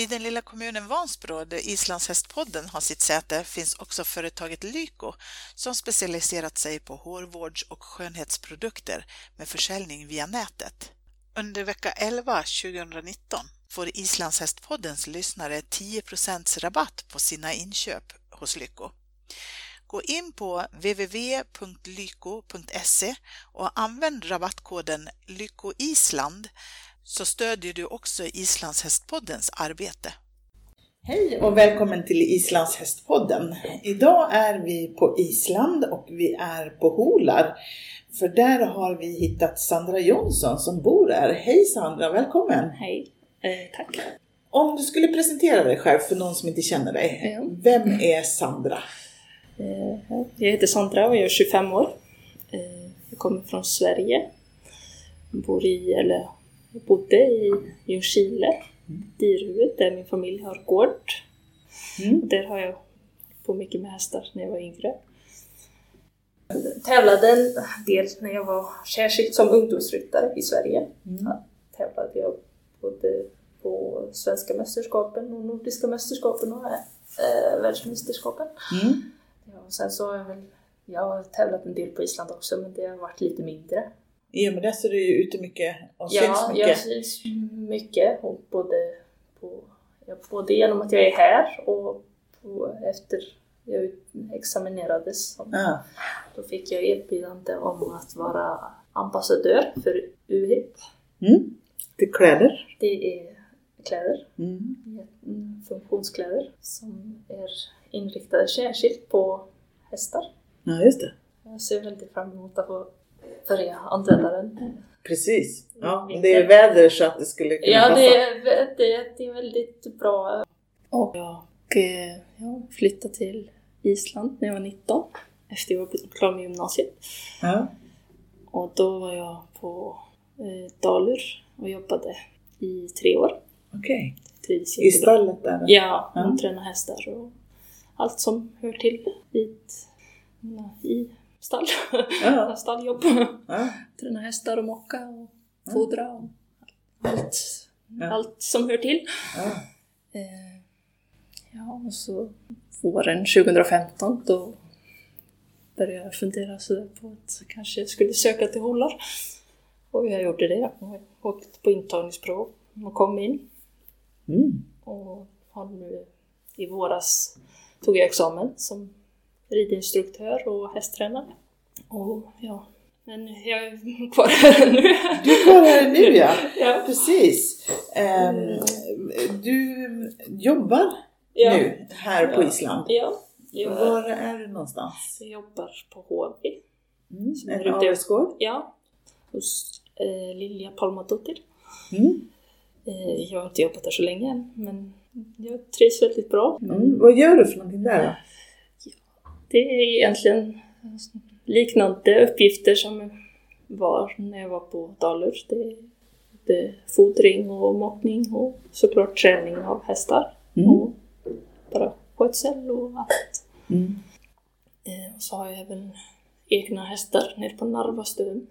I den lilla kommunen Vansbro där Islandshästpodden har sitt säte finns också företaget Lyko som specialiserat sig på hårvårds och skönhetsprodukter med försäljning via nätet. Under vecka 11 2019 får Islandshästpoddens lyssnare 10% rabatt på sina inköp hos Lyko. Gå in på www.lyko.se och använd rabattkoden LYKOISLAND så stödjer du också Islandshästpoddens arbete. Hej och välkommen till Islandshästpodden. Idag är vi på Island och vi är på Holar. För där har vi hittat Sandra Jonsson som bor där. Hej Sandra, välkommen! Hej, eh, tack! Om du skulle presentera dig själv för någon som inte känner dig. Ja. Vem är Sandra? Eh, jag heter Sandra och jag är 25 år. Eh, jag kommer från Sverige. Bor i, eller jag bodde i Ljungskile, Dyrhuvud, där min familj har gård. Mm. Där har jag på mycket med hästar när jag var yngre. Tävlade en del när jag var särskilt som ungdomsryttare i Sverige. Mm. Ja, tävlade jag både på svenska mästerskapen och nordiska mästerskapen och äh, världsmästerskapen. Mm. Ja, och sen så har jag väl jag har tävlat en del på Island också men det har varit lite mindre. I och med det så är du ju ute mycket och syns Ja, mycket. jag syns mycket och både, på, ja, både genom att jag är här och på, efter jag examinerades. som- Ja. Då fick jag erbjudande om att vara ambassadör för UHIP. Mm. Till kläder. Det är kläder, Mm. mm, funktionskläder som är inriktade särskilt på hästar. Ja, just det. Jag ser väldigt fram emot att få börja använda den. Precis. Ja, Mm. det är väder så att det skulle kunna Ja, passa. det är, det, det är väldigt bra. Och jag, eh, jag flyttade till Island när jag var 19 efter jag var klar med gymnasiet. Ja. Och då var jag på eh, Dalur och jobbade i tre år. Okej. Trivdes I stallet där? Ja, Ja. tränar hästar och allt som hör till dit, i stall. Ja. Stalljobb. Ja. Träna hästar och mocka och fodra och allt, Ja. allt som hör till. Ja. Eh, ja, och så våren 2015 då började jag fundera sådär på att kanske jag skulle söka till Hållar. Och jag gjorde det. Jag åkte på intagningsprov och kom in. Mm. Och har nu i våras tog jag examen som ridinstruktör och hästtränare. Och ja, men jag är kvar här nu. Du är kvar här nu ja. Ja. Precis. Ehm, du jobbar Ja. nu här på Ja. Island. Ja, Var är du någonstans? jag jobbar på HV. Mm. En avelsgård? Ja, hos eh, Lilja Palmadottir. Mm. Eh, jag har inte jobbat där så länge än, men jag trivs väldigt bra. Mm. Vad gör du för någonting där då? Det är egentligen liknande uppgifter som var när jag var på Dalur. Det det fodring och mockning och såklart träning av hästar. Mm. Och bara skötsel och allt. Mm. Eh, och så har jag även egna hästar nere på Narvastön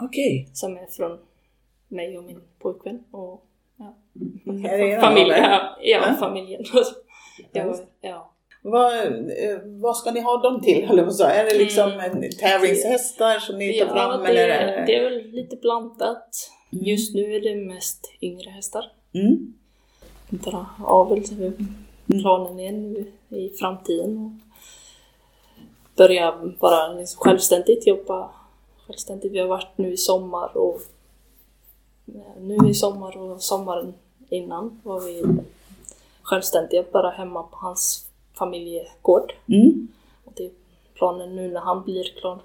Okej. som är från mig och min pojkvän. Och, ja. Familj, ja, Ja. familjen. ja, ja. Vad, eh, vad ska ni ha dem till? Säga. Är det liksom en tävlingshästar som ni tar Ja, fram? det, eller är det... är väl lite blandat. Mm. Just nu är det mest yngre hästar. Mm. Bara avel, planen är nu i framtiden. Och börja bara liksom självständigt jobba självständigt. Vi har varit nu i sommar och nu i sommar och sommaren innan var vi självständiga bara hemma på hans familjegård. Mm. Och det är planen nu när han blir klar.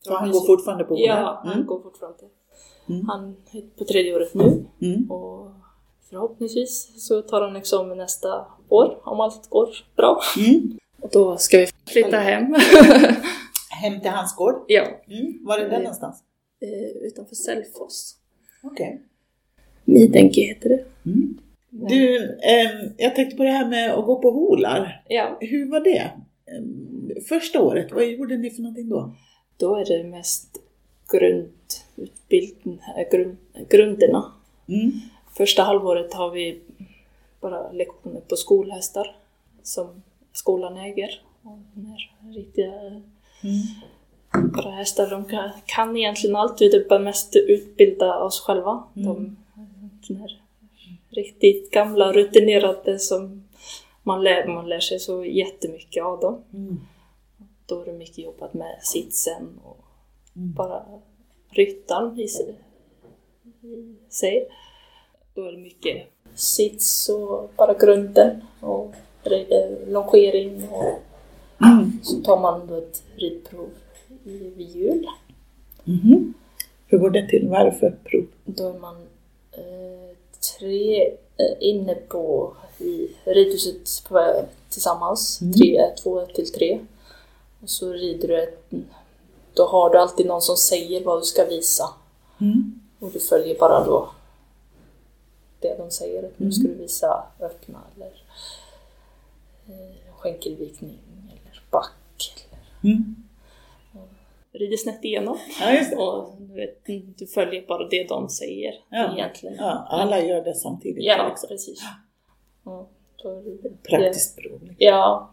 Så han går fortfarande på Ja, han Mm. går fortfarande. Mm. Han är på tredje året nu Mm. och förhoppningsvis så tar han examen nästa år om allt går bra. Mm. Och då ska vi flytta hem. Hem till hans gård? ja, Mm. Var är Mm. någonstans? eh, utanför Sällfors. Okej. Midenke heter det. Mm. Du, ehm, jag tänkte på det här med att gå på holar. Ja, Hur var det? Ehm, Första året, vad gjorde ni för någonting då? då är det mest grundutbildning, äh, grund, grunderna. Mm. Första halvåret har vi bara lektioner på skolhästar som skolan äger. Och de riktiga Mm. bara hästar. De kan, kan egentligen allt, vi typ mest utbilda oss själva. De sån här riktigt gamla rutinerade som man lär, man lär sig så jättemycket av dem. Mm. Då är det mycket jobbat med sitsen och Mm. bara ryttaren i sig. sig. Då är det mycket sits och bara grunden och re- longering och Mm. så tar man då ett ridprov i, vid jul. Mhm. Hur går det till? Vad är det för prov? Då är man eh, tre eh, inne på i ridhuset på, tillsammans. Mm. Tre, två till tre. Och så rider du ett, Då har du alltid någon som säger vad du ska visa. Mm. Och du följer bara då det de säger. att Nu Mm. ska du visa öppna eller eh, skänkelvikning eller back. Eller, Mm. Rider snett igenom. Ja. Och du, du följer bara det de säger Ja. egentligen. Ja, alla gör det samtidigt. Ja, liksom. precis. Ja, det, Praktiskt prov. liksom. Ja.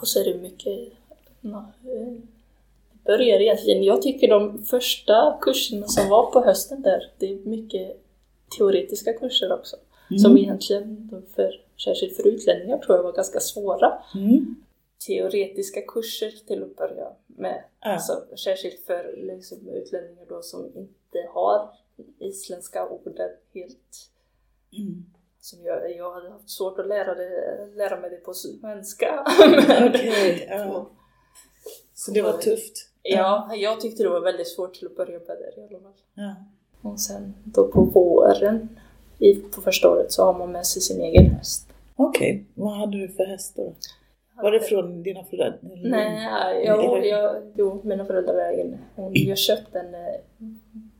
Och så är det mycket... Eh, det börjar egentligen... Jag tycker de första kurserna som var på hösten där, det är mycket teoretiska kurser också. Mm. Som egentligen, för, särskilt för utlänningar, tror jag var ganska svåra. Mm. Teoretiska kurser till att börja med. Ja. Alltså, särskilt för liksom, utlänningar då som inte har isländska orden helt Mm. som jag, jag hade haft svårt att lära, det, lära mig det på svenska. Okej, ja. Så det var tufft. ja, jag tyckte det var väldigt svårt till att börja med det i alla fall. Ja. Och sen då på våren i, på första året så har man med sig sin egen häst. Okej, vad hade du för häst då? Var det från dina föräldrar? Nej, jag, jag, jo, mina föräldrar hon, Jag köpte den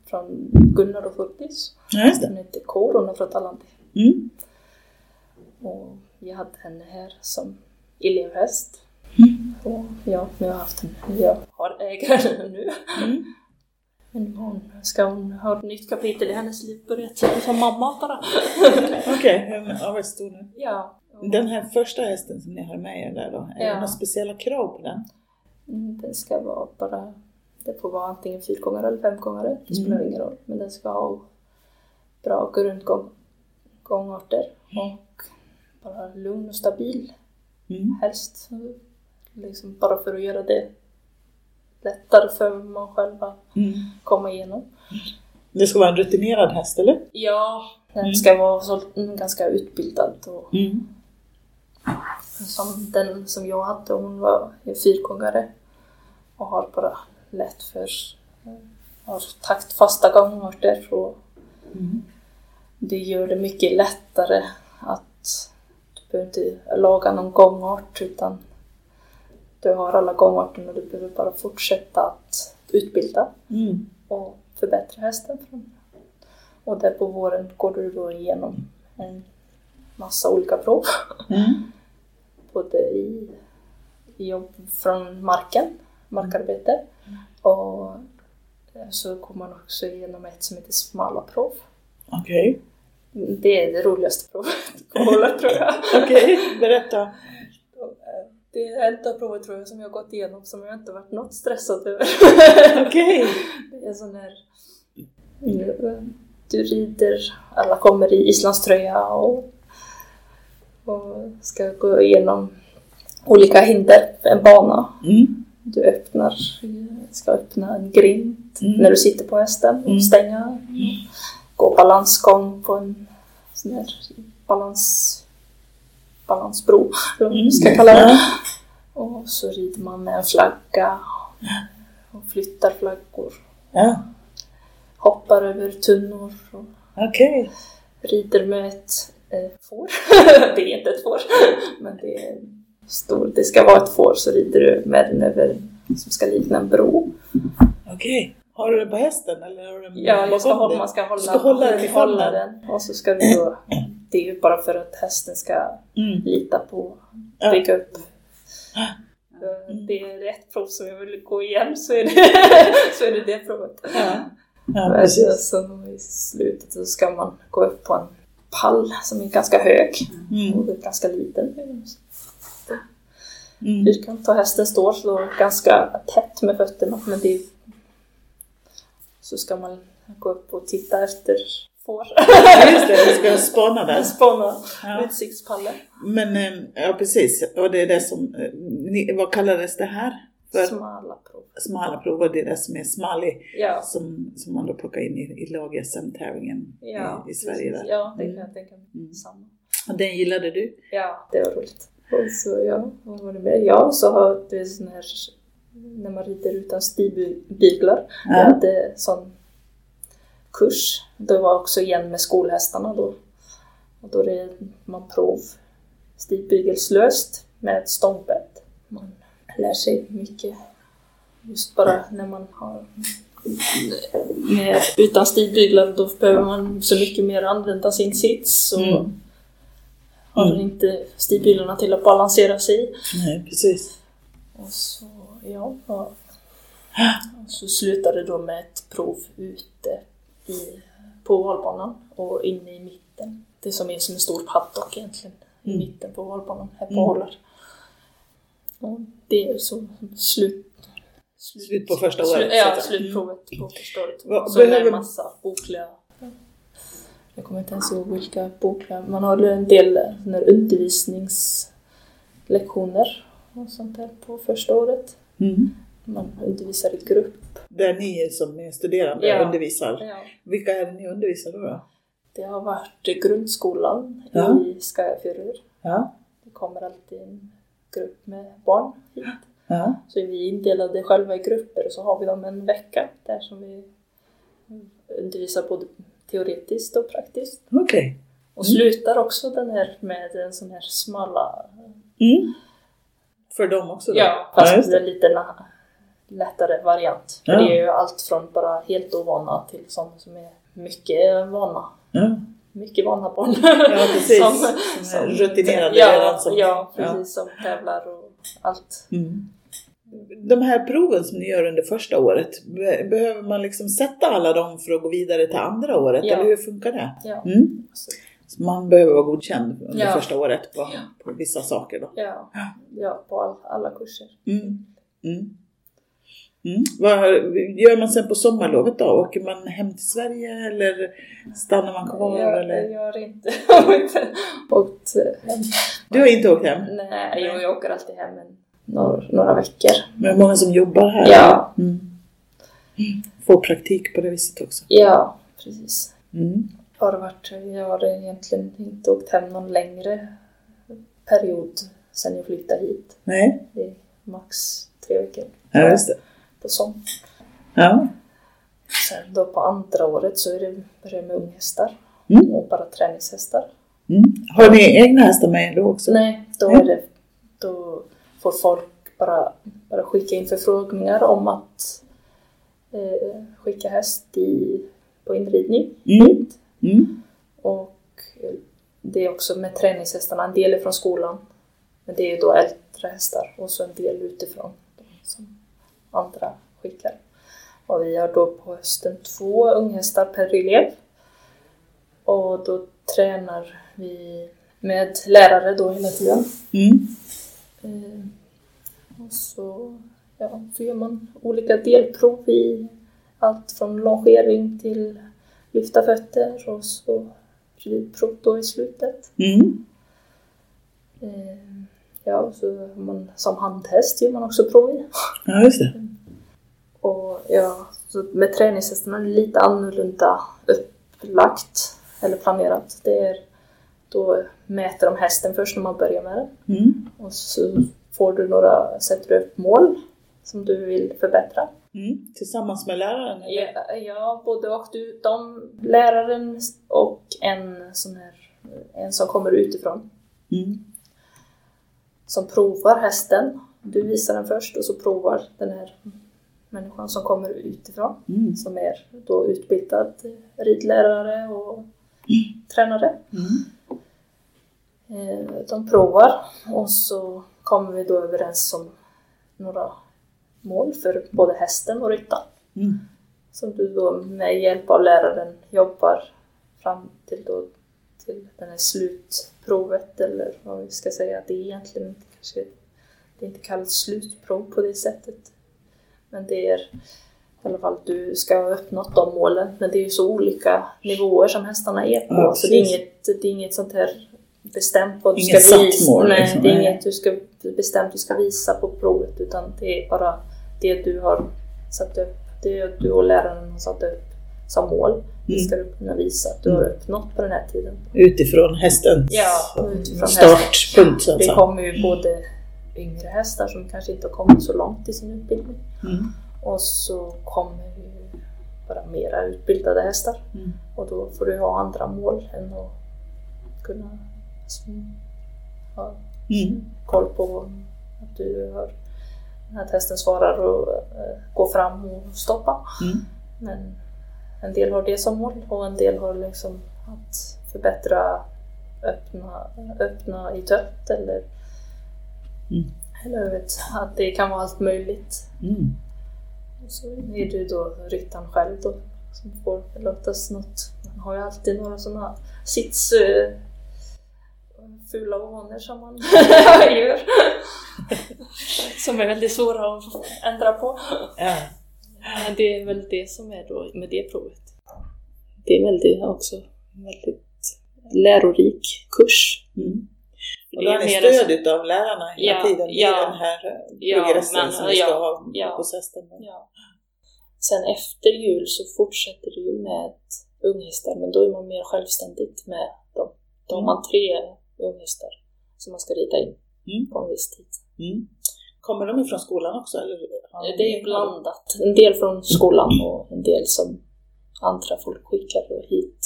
från Gunnar och. Ja, det. Den heter Kor, hon är från Talandi. Mm. Och jag hade henne här som elevhäst. Mm. Och ja, jag har haft henne. Jag har henne nu. Mm. Men hon, ska hon ha ett nytt kapitel i hennes liv börjat som mamma bara. Okej, hur ja, vad stor nu? ja. Den här första hästen som ni har med er där då, är Ja. det några speciella krav på den? Mm, Den ska vara bara, det får vara antingen fyrgångare eller femgångare, det spelar Mm. ingen roll. Men den ska ha bra grundgång, gångarter och bara lugn och stabil Mm. helst. Liksom bara för att göra det lättare för man själv att Mm. komma igenom. Det ska vara en rutinerad häst, eller? Ja, den Mm. ska vara så, mm, ganska utbildad. Och, Mm. Som den som jag hade, hon var fyrgångare och har bara lätt för har taktfasta gångarter och Mm. det gör det mycket lättare att du behöver inte laga någon gångart utan du har alla gångarterna och du behöver bara fortsätta att utbilda Mm. och förbättra hästen. Och där på våren går du då igenom en massa olika prov. Mm. Både i, jobb från marken, markarbete, och så går man också igenom ett som heter smala prov. Okej, Det är det roligaste provet på hålla tror jag. okej, berätta. Det är ett av provet tror jag som jag har gått igenom som jag inte varit något stressad över. Okej. Det är sån här... Du rider, alla kommer i islandströja och, och ska gå igenom olika hinder, en bana. Mm. Du öppnar, ska öppna en grind Mm. när du sitter på hästen och Mm. stänga. Gå balansgång på en sån här balans, balansbro, eller vad vi ska kalla det. Och så rider man med en flagga och flyttar flaggor. Ja, Hoppar över tunnor och okej. rider med ett eh, får. det är inte ett får, men det är stor. Det ska vara ett får så rider du med den över som ska likna en bro. Okej. Har du den på hästen eller har du den Ja, jag ska hålla, man ska hålla, ska hålla den hålla den. Och så ska du då, det är ju bara för att hästen ska Mm. lita på, bygga upp. Eh, Det är ett prov som jag vill gå igen så är det så är det, det provet. Ja. Ja, Men precis. så i slutet så ska man gå upp på en pall som är ganska hög Mm. och ganska liten. Mm. Fyrkant och hästen står så ganska tätt med fötterna men det så ska man gå upp och titta efter får. Just det, vi ska spana där. Spana Ja. utsiktspallen. Men, eh, ja precis, och det är det som, eh, vad kallades det här? För Smala prov. smala prov, och det som är smali, Ja, som, som man då plockar in i, i lag-SM-tävlingen ja i, i Sverige. precis. Där. Ja, det kan Mm. jag tänka mig. Mm. Samma. Och den gillade du? Ja, det var roligt. Och så, ja, vad var det mer? Ja, så har det sån här, när man rider utan stigbyglar. Ja. hade sån kurs. Det var också igen med skolhästarna då. Och då är man prov stigbygelslöst med stångbett. Man lär sig mycket just bara när man har med, utan stigbyglar då behöver man så mycket mer använda sin sits och Mm. har Mm. inte stigbyglarna till att balansera sig i. Nej, precis. Och så, ja, ja. Och så slutade det då med ett prov ute i, på valbanan och inne i mitten. Det som är som en stor paddock egentligen, i Mm. mitten på valbanan, här på Mm. Hållar. Och det är så slut... Slut på första året, så Ja, slutprovet på första året. Och så behöver- en massa bokliga... Jag kommer inte ens ihåg vilka bokliga... Man har en del undervisningslektioner och sånt där på första året. Mm. Man undervisar i grupp. Där ni som är studerande Ja. undervisar. Ja. Vilka är det ni undervisar då? då? Det har varit grundskolan Ja. i Skajafjörur. Ja. Det kommer alltid en grupp med barn hit. Ja. Så är vi indelade själva i grupper och så har vi dem en vecka där som vi undervisar både teoretiskt och praktiskt. Okej. Och slutar också den här med en sån här smala... Mm. För dem också då? Ja, fast det. en lite lättare variant. För Ja. det är ju allt från bara helt ovana till sådana som är mycket vana. Ja. Mycket vana barn. Ja, precis. Som är rutinerade ja, som- Ja, precis. Som tävlar och allt. Mm. De här proven som ni gör under första året, be- behöver man liksom sätta alla dem för att gå vidare till andra året? Ja. Eller hur funkar det? Ja. Mm. Så, Så man behöver vara godkänd under Ja. första året på, Ja. på vissa saker då? ja, ja, på all, alla kurser. Mm. Mm. Vad gör man sen på sommarlovet då? Åker man hem till Sverige eller stannar man kvar? jag, eller? jag har inte åkt hem. Du har inte åkt hem? Nej, jag, jag åker alltid hem en, några, några veckor. Men det är många som jobbar här? Ja. Mm. Mm. Får praktik på det viset också? Ja, precis. Mm. Har det varit, jag har egentligen inte åkt hem någon längre period sen jag flyttade hit. Nej, Det är max tre veckor ja, just det. På sommaren. Ja. Sen då på andra året så är det börjar med unghästar Mm. och bara träningshästar. Mm. Har ni egna hästar med då också? Nej, då, är det, då får folk bara, bara skicka in förfrågningar om att eh, skicka häst i, på inridning Mm. Mm. Och eh, det är också med träningshästarna, en del är från skolan. Men det är då äldre hästar och så en del utifrån som andra skickar. Och vi har då på hösten två unghästar per elev. Och då tränar vi med lärare då hela tiden. Mm. Eh, och så, ja, så gör man olika delprov i allt från longering till lyfta fötter och så ridprov då i slutet. Mm. Ja, så har man som handhäst gör man också prov i. Ja, just det. Och ja, så med träningshästarna är det lite annorlunda upplagt eller planerat. Det är, då mäter de hästen först när man börjar med den. Mm. Och så får du några, sätter du upp mål som du vill förbättra. Mm. Tillsammans med läraren? eller? Ja, ja både och. Du, de, läraren och en sån här, en som kommer utifrån. Mm. Som provar hästen. Du visar den först och så provar den här människan som kommer utifrån. Mm. Som är då utbildad ridlärare och tränare. Mm. Eh, De provar och så kommer vi då överens om några mål för både hästen och ryttaren. Mm. Som du då med hjälp av läraren jobbar fram till, då, till det här slutprovet eller vad vi ska säga. Det är egentligen inte kanske det inte kallat slutprov på det sättet. Men det är i alla fall att du ska ha uppnått de målen. Men det är ju så olika nivåer som hästarna är på. Ja, så det är, inget, det är inget sånt här bestämt vad du Inget ska visa. mål, Nej, liksom. det är inget du ska bestämt du ska visa på provet utan det är bara det du har satt upp. Det är du och läraren har satt upp som mål. Det Mm. ska du kunna visa att du har uppnått på den här tiden. Utifrån hästens Ja, utifrån startpunkt att Det kommer ju både yngre hästar som kanske inte har kommit så långt i sin utbildning Mm. och så kommer ju bara mera utbildade hästar. Mm. Och då får du ha andra mål än att kunna mm, ha Mm. koll på att du har att hästen svarar och eh, går fram och stoppa. Mm. Men en del har det som mål och en del har liksom att förbättra öppna, öppna i tött eller, Mm. eller vet, att det kan vara allt möjligt. Mm. Och så är det då ryttaren själv då som får låtas något. Man har ju alltid några sådana sits eh, fula vanor som man gör. som är väldigt svåra att ändra på. Ja. Men det är väl det som är då med det provet. Det är väldigt också väldigt lärorik kurs. Mm. Och då är har ni stöd så- utav lärarna hela Ja, tiden i ja. den här Ja, progressen men- som ni ska ja, ha ja. hästen. Ja. Sen efter jul så fortsätter det ju med unghästar, men då är man mer självständigt med dem. Då har Mm. man tre unghästar som man ska rida in Mm. på en viss tid. Mm. Kommer de ifrån skolan också? Eller har Det är blandat. En del från skolan och en del som andra folk skickar hit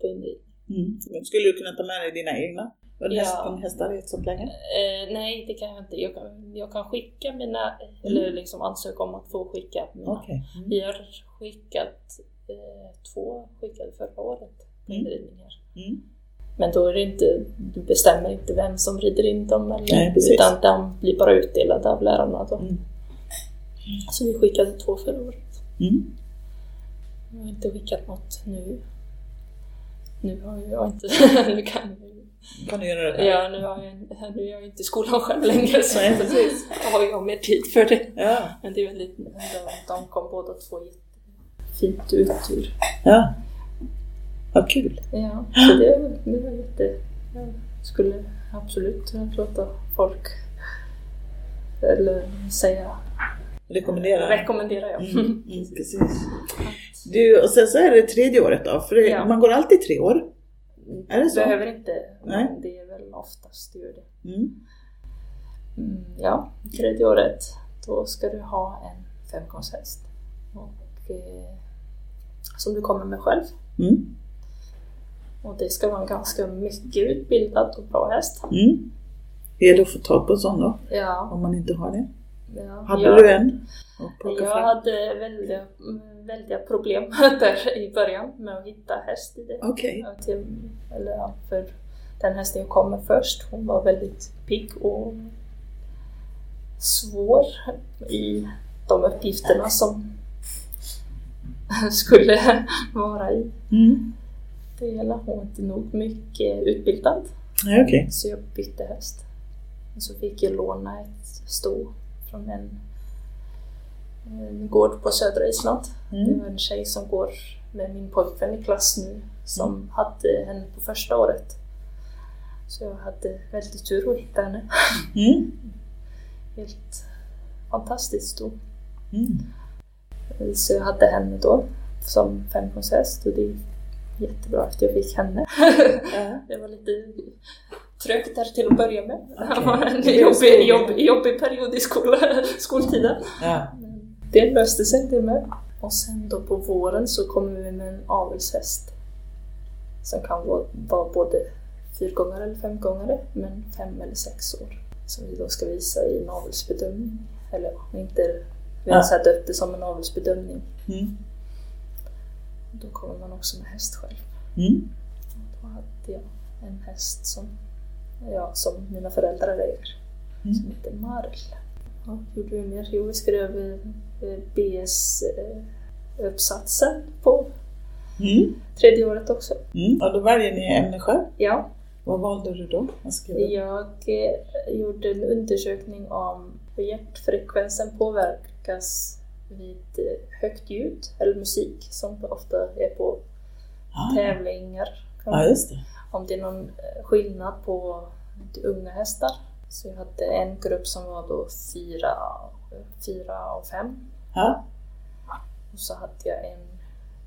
på inridning. Mm. Skulle du kunna ta med dig dina egna Ja. unghästar i ett sånt läge? Eh, nej, det kan jag inte. Jag kan, jag kan skicka mina, eller liksom ansöka om att få skicka mina. Okej. Mm. Vi har skickat eh, två skickade förra året på Mm. inridningar. Mm. Men då är det inte, du bestämmer inte vem som rider in dem eller, Nej, utan de blir bara utdelade av lärarna då. Mm. Så vi skickade två förra året. Mm. Jag har inte skickat något nu. Nu har jag inte, nu kan Kan du göra det? Ja, nu, har jag, nu är jag inte i skolan själv längre så Nej, precis. har jag mer tid för det. Ja. Men det är väldigt, de, de kom båda två jättefint ut ur. ja. Vad kul. Ja, så det, det var jätte... Jag skulle absolut låta folk eller säga Rekommendera. rekommendera jag. Mm, mm, precis. Du, och sen så är det tredje året då, för det, Ja. man går alltid tre år. Är det så? Behöver inte, Nej. men det är väl oftast gör det. Mm. Mm, ja, tredje året, då ska du ha en femgångshäst. Och, eh, som du kommer med själv. Mm. Och det ska vara en ganska mycket utbildad och bra häst. Mm. Är det att få tag på en sån då? Ja, Om man inte har det? ja, Hade jag, du en? Jag fram? hade väldiga, väldiga problem där i början med att hitta häst i det. Ja, till, eller, för den hästen jag kom med först, hon var väldigt pigg och svår i de uppgifterna som skulle vara i Mm. Det. Hon var inte nog mycket utbildad, Ja, okej. så jag bytte häst. Och så fick jag låna ett sto från en, en gård på södra Island. Det Mm. var en tjej som går med min pojkvän i klass nu som hade henne på första året. Så jag hade väldigt tur att hitta henne. Mm. Helt fantastiskt stor. Mm. Så jag hade henne då som femgångshäst och det jättebra att jag fick henne. Ja. Det var lite trögt där till att börja med. Det Okej. var en Det jobbig, skolan. jobbig, period i skola, skoltiden. Ja. Men Det löste sig det med. Och sen då på våren så kommer vi med en avelshäst. Som kan vara, vara både fyrgångare eller femgångare, men fem eller sex år. Som vi då ska visa i en avelsbedömning. Eller inte, vi har Ja. upp det som en avelsbedömning. Mm. Då kommer man också med häst själv. Mm. Då hade jag en häst som, ja, som mina föräldrar äger. Mm. Som heter Marl. Vad gjorde vi mer? Jo, vi skrev eh, BS-uppsatsen på Mm. tredje året också. Mm. Och då väljer ni ämne själv. Ja, Vad valde du då? Jag eh, gjorde en undersökning om hur hjärtfrekvensen påverkas vid eh, högt ljud eller musik som ofta är på Ah, tävlingar. ja, just det. Om det är någon eh, skillnad på unga hästar. Så jag hade en grupp som var då fyra, fyra och fem. Ja. Och så hade jag en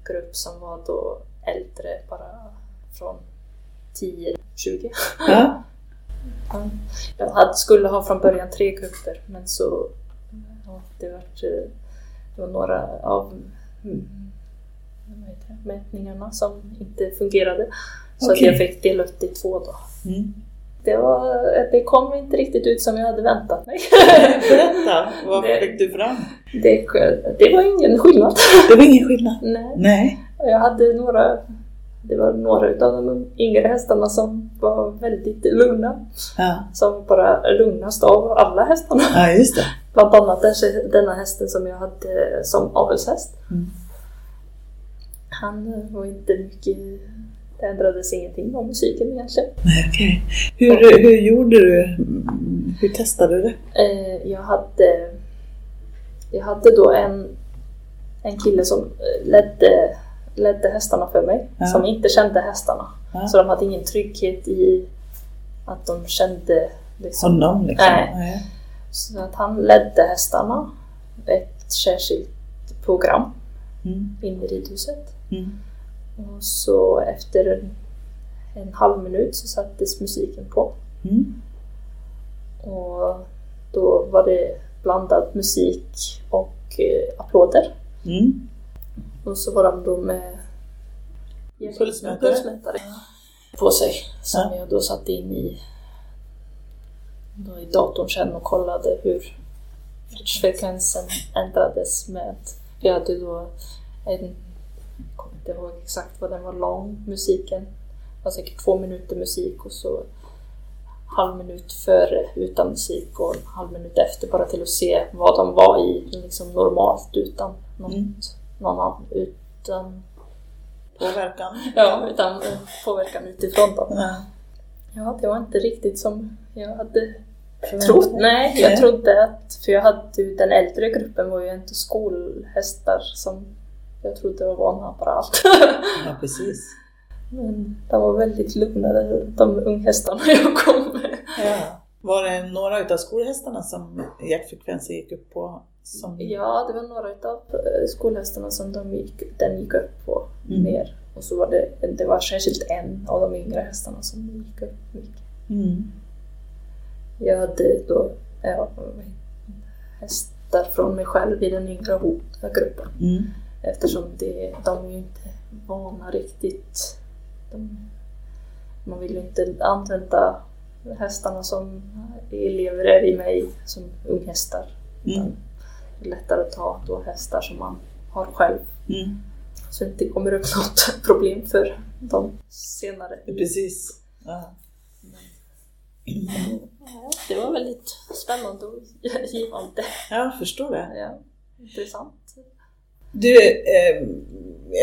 grupp som var då äldre, bara från 10, 20. Ja. Jag hade, skulle ha från början tre grupper men så ja, det, var, det var några av mm, det, mätningarna som inte fungerade. Så Okej. att jag fick dela upp det i två då. Mm. Det, var, det kom inte riktigt ut som jag hade väntat mig. Berätta, vad Det- fick du fram? Det, det var ingen skillnad. Det var ingen skillnad. Nej. Nej. Jag hade några, det var några av de yngre hästarna som var väldigt lugna. Ja, Som bara lugnast av alla hästarna. ja just det. Bland annat den- denna hästen som jag hade som avelshäst. Mm. Han eh, var inte mycket, det ändrades ingenting om musiken egentligen. Nej, okej. Hur, hur gjorde du? Hur testade du det? Eh, jag hade, jag hade då en, en kille som eh, ledde, ledde hästarna för mig, Ja. som inte kände hästarna. Ja. Så de hade ingen trygghet i att de kände liksom, Honom liksom? Nej. Så att han ledde hästarna, ett särskilt program Mm. in i ridhuset. Mm. Och så efter en, en halv minut så sattes musiken på. Mm. Och då var det blandad musik och eh, applåder. Mm. Och så var de då med Pulsmätare. pulsmätare på sig som Ja. jag då satte in i, då i datorn sen och kollade hur frekvensen ändrades med... Jag hade då en, jag kommer inte ihåg exakt vad den var lång, musiken. Det var säkert två minuter musik och så halv minut före utan musik och en halv minut efter bara till att se vad de var i liksom normalt utan något, Mm. någon annan, utan Påverkan? Ja, utan påverkan utifrån då. Ja. Ja, det var inte riktigt som jag hade trott. Nej, jag trodde att, för jag hade ju, den äldre gruppen var ju inte skolhästar som jag trodde var vana bara allt. Ja, precis. Men de var väldigt lugnare, de unghästarna jag kom med. Ja. Var det några utav skolhästarna som hjärtfrekvensen gick upp på? Som... Ja, det var några av skolhästarna som de gick, den gick upp på Mm. mer. Och så var det, det var särskilt en av de yngre hästarna som gick upp mycket. Mm. Jag hade då ja, hästar från mig själv i den yngre gruppen. Mm. Eftersom det, de är ju inte vana riktigt. De, man vill ju inte använda hästarna som elever är i mig som unghästar. Mm. det är lättare att ta då hästar som man har själv. Mm. Så det inte kommer upp något problem för dem senare. Precis. Ja. Ja, Det var väldigt spännande och givande. Jag förstår det. Ja, intressant. Du, eh,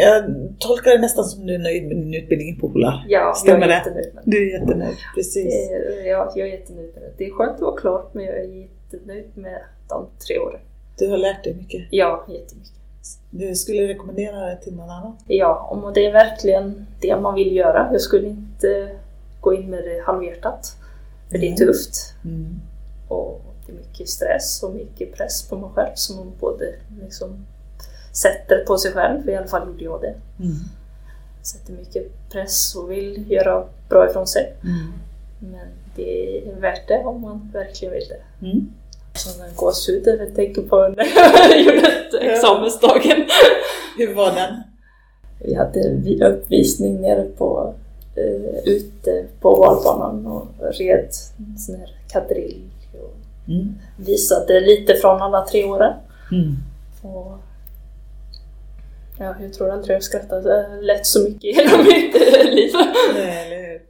jag tolkar det nästan som du är nöjd med din utbildning på Polar. Ja, Stämmer jag det? är jättenöjd med det. Du är jättenöjd, precis. Ja, jag är jättenöjd med det. Det är skönt att vara klart men jag är jättenöjd med de tre åren. Du har lärt dig mycket. Ja, jättemycket. Du skulle rekommendera det till någon annan? Ja, och det är verkligen det man vill göra. Jag skulle inte gå in med det halvhjärtat. För det är tufft Mm. och det är mycket stress och mycket press på mig själv som man både liksom sätter på sig själv, i alla fall gjorde jag det. Mm. Sätter mycket press och vill göra bra ifrån sig. Mm. Men det är värt det om man verkligen vill det. Mm. En gåshud jag tänker på när jag gjorde examensdagen. Hur var den? Vi hade en uppvisning nere på eh, ute på valbanan och red en sån här kadrill och Mm. visade lite från alla tre åren. Mm. Och ja, jag tror aldrig jag skrattade lätt så mycket i hela mitt eh, liv. Nej, eller hur?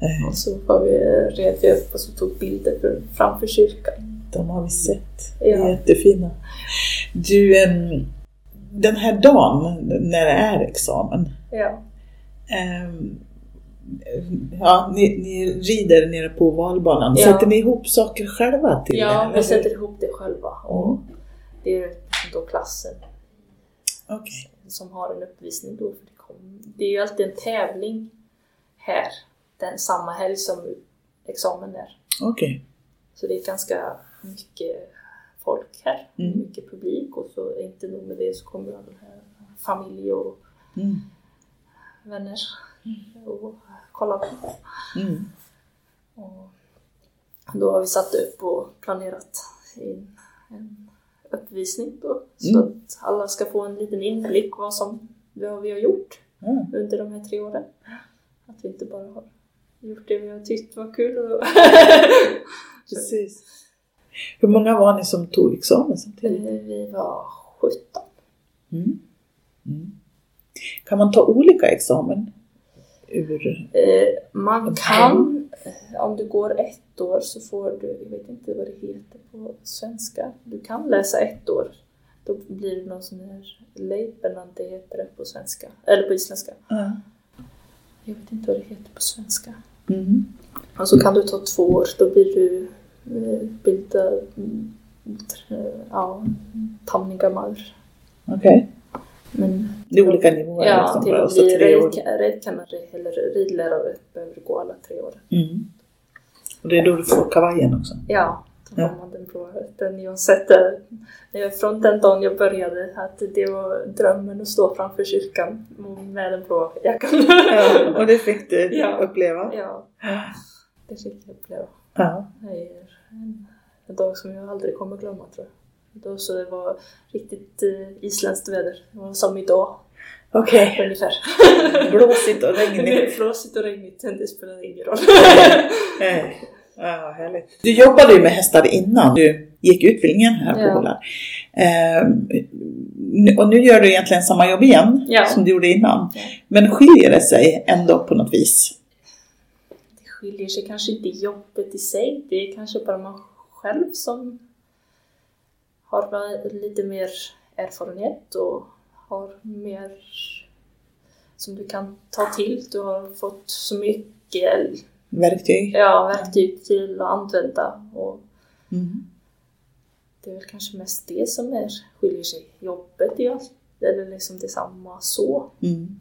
Eh, Och så var vi, red vi upp och så tog bilder för, framför kyrkan. De har vi sett. Ja. Jättefina. Du, em, Den här dagen när det är examen, Ja. ehm, ja, ni, ni rider nere på valbanan. Ja. Sätter ni ihop saker själva till? Ja, vi sätter ihop det själva. Och Mm. det är då klassen Okej. som har en uppvisning då. För det, kom, det är ju alltid en tävling här, den samma helg som examen är. Okej. Så det är ganska mycket folk här, Mm. mycket publik och så inte nog med det så kommer all familj och Mm. vänner och kolla på. Mm. Och då har vi satt upp och planerat in en uppvisning då. Så Mm. att alla ska få en liten inblick vad som vad vi har gjort Ja. under de här tre åren. Att vi inte bara har gjort det vi har tyckt var kul. Och Precis. Hur många var ni som tog examen samtidigt? Eh, vi var 17. Mm. Mm. Kan man ta olika examen? Ur... Eh, man kan, eh, om du går ett år så får du, jag vet inte vad det heter på svenska, du kan läsa ett år. Då blir det någon sån här Leibernad, det heter det på svenska, eller på isländska. Ja. Jag vet inte vad det heter på svenska. Mm. Och så kan du ta två år, då blir du eh, bildad, mm, ja, tamningamaur. Okej. Men Det är olika nivåer. ja, liksom, till bara. att Så bli tre år. rid- ridkannare eller ridlärare behöver gå alla tre år. Mm. Och det är då du får kavajen också? Ja, då Ja. har man den blå. Den jag sett eh, från den dagen jag började, att det var drömmen att stå framför kyrkan med den blå jackan. Ja, och det fick du Ja. uppleva? ja, det fick jag uppleva. Ja. Det är en, en dag som jag aldrig kommer glömma tror jag. Då så det var riktigt eh, isländskt väder. Det var som idag Okej. ungefär. Blåsigt och regnigt. flåsigt och regnigt, men det spelar ingen roll. Nej. Ja, härligt. Du jobbade ju med hästar innan du gick utbildningen här på Ja. Håland. Ehm, och nu gör du egentligen samma jobb igen Ja. som du gjorde innan. Men skiljer det sig ändå på något vis? Det skiljer sig kanske inte i jobbet i sig, det är kanske bara man själv som har va- lite mer erfarenhet och har mer som du kan ta till. Du har fått så mycket Verktyg? ja, verktyg till att använda och Mm. det är väl kanske mest det som är, skiljer sig. Jobbet ju allt, eller liksom detsamma så. Mm.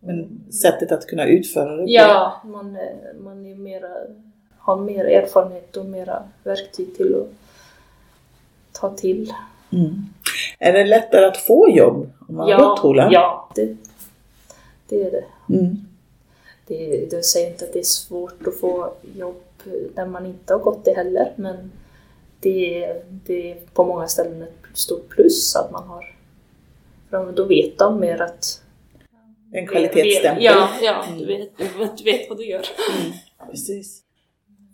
Men sättet att kunna utföra det? Ja, man, är- man är mera, har mer erfarenhet och mera verktyg till att ta till. Mm. Är det lättare att få jobb om man har gått Håland? ja det, det är det. Mm. det. Jag säger inte att det är svårt att få jobb där man inte har gått det heller, men det är, det är på många ställen ett stort plus att man har för då vet de mer att... En kvalitetsstämpel? Ja, ja Mm. du, vet, du vet, du vet vad du gör. Mm. Precis.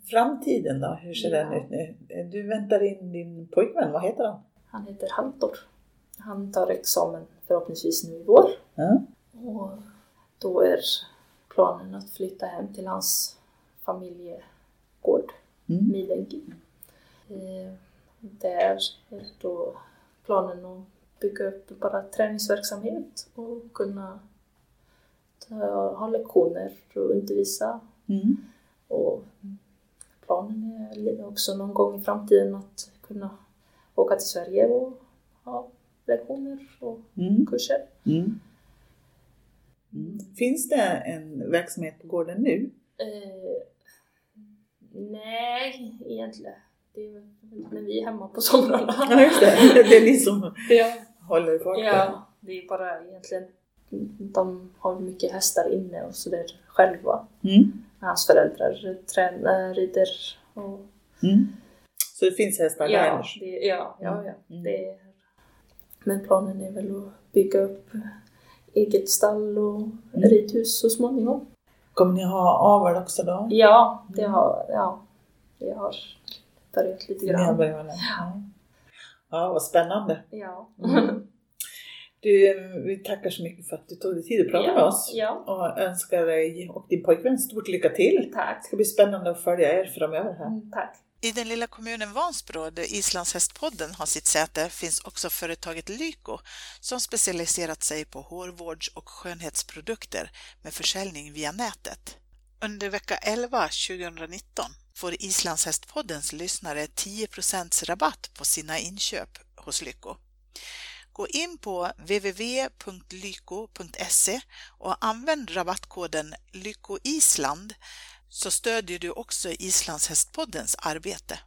Framtiden då, hur ser den ut nu? Du väntar in din pojkvän, vad heter han? Han heter Haltor. Han tar examen förhoppningsvis nu i vår. Ja. Och då är planen att flytta hem till hans familjegård, Mm. Midenki. Eh, Där är då planen att bygga upp bara träningsverksamhet och kunna ta, ha lektioner och undervisa. Mm. Och planen är också någon gång i framtiden att kunna åka till Sverige och ha lektioner och Mm. kurser. Mm. Mm. Finns det en verksamhet på gården nu? Eh, nej, egentligen. Det är när vi är hemma på somrarna. Ja, just det. Det är ni som ja. håller folk ja, det är bara egentligen, de har mycket hästar inne och sådär själva. Mm. Hans föräldrar tränar, rider och Mm. Så det finns hästar ja, där? det, ja, ja, ja. Mm. Det är, men planen är väl att bygga upp eget stall och Mm. ridhus så småningom. Kommer ni ha avel också då? Ja, det har, ja, det har börjat lite grann. det? Ja. ja, vad spännande. Ja. Mm. Du, vi tackar så mycket för att du tog dig tid att prata ja. med oss. Ja, Och önskar dig och din pojkvän stort lycka till. tack. Det ska bli spännande att följa er framöver här. Mm, tack. I den lilla kommunen Vansbro där Islandshästpodden har sitt säte finns också företaget Lyko som specialiserat sig på hårvårds- och skönhetsprodukter med försäljning via nätet. Under vecka 11 2019 får Islandshästpoddens lyssnare 10% rabatt på sina inköp hos Lyko. Gå in på www.lyko.se och använd rabattkoden lykoisland så stödjer du också Islandshästpoddens arbete.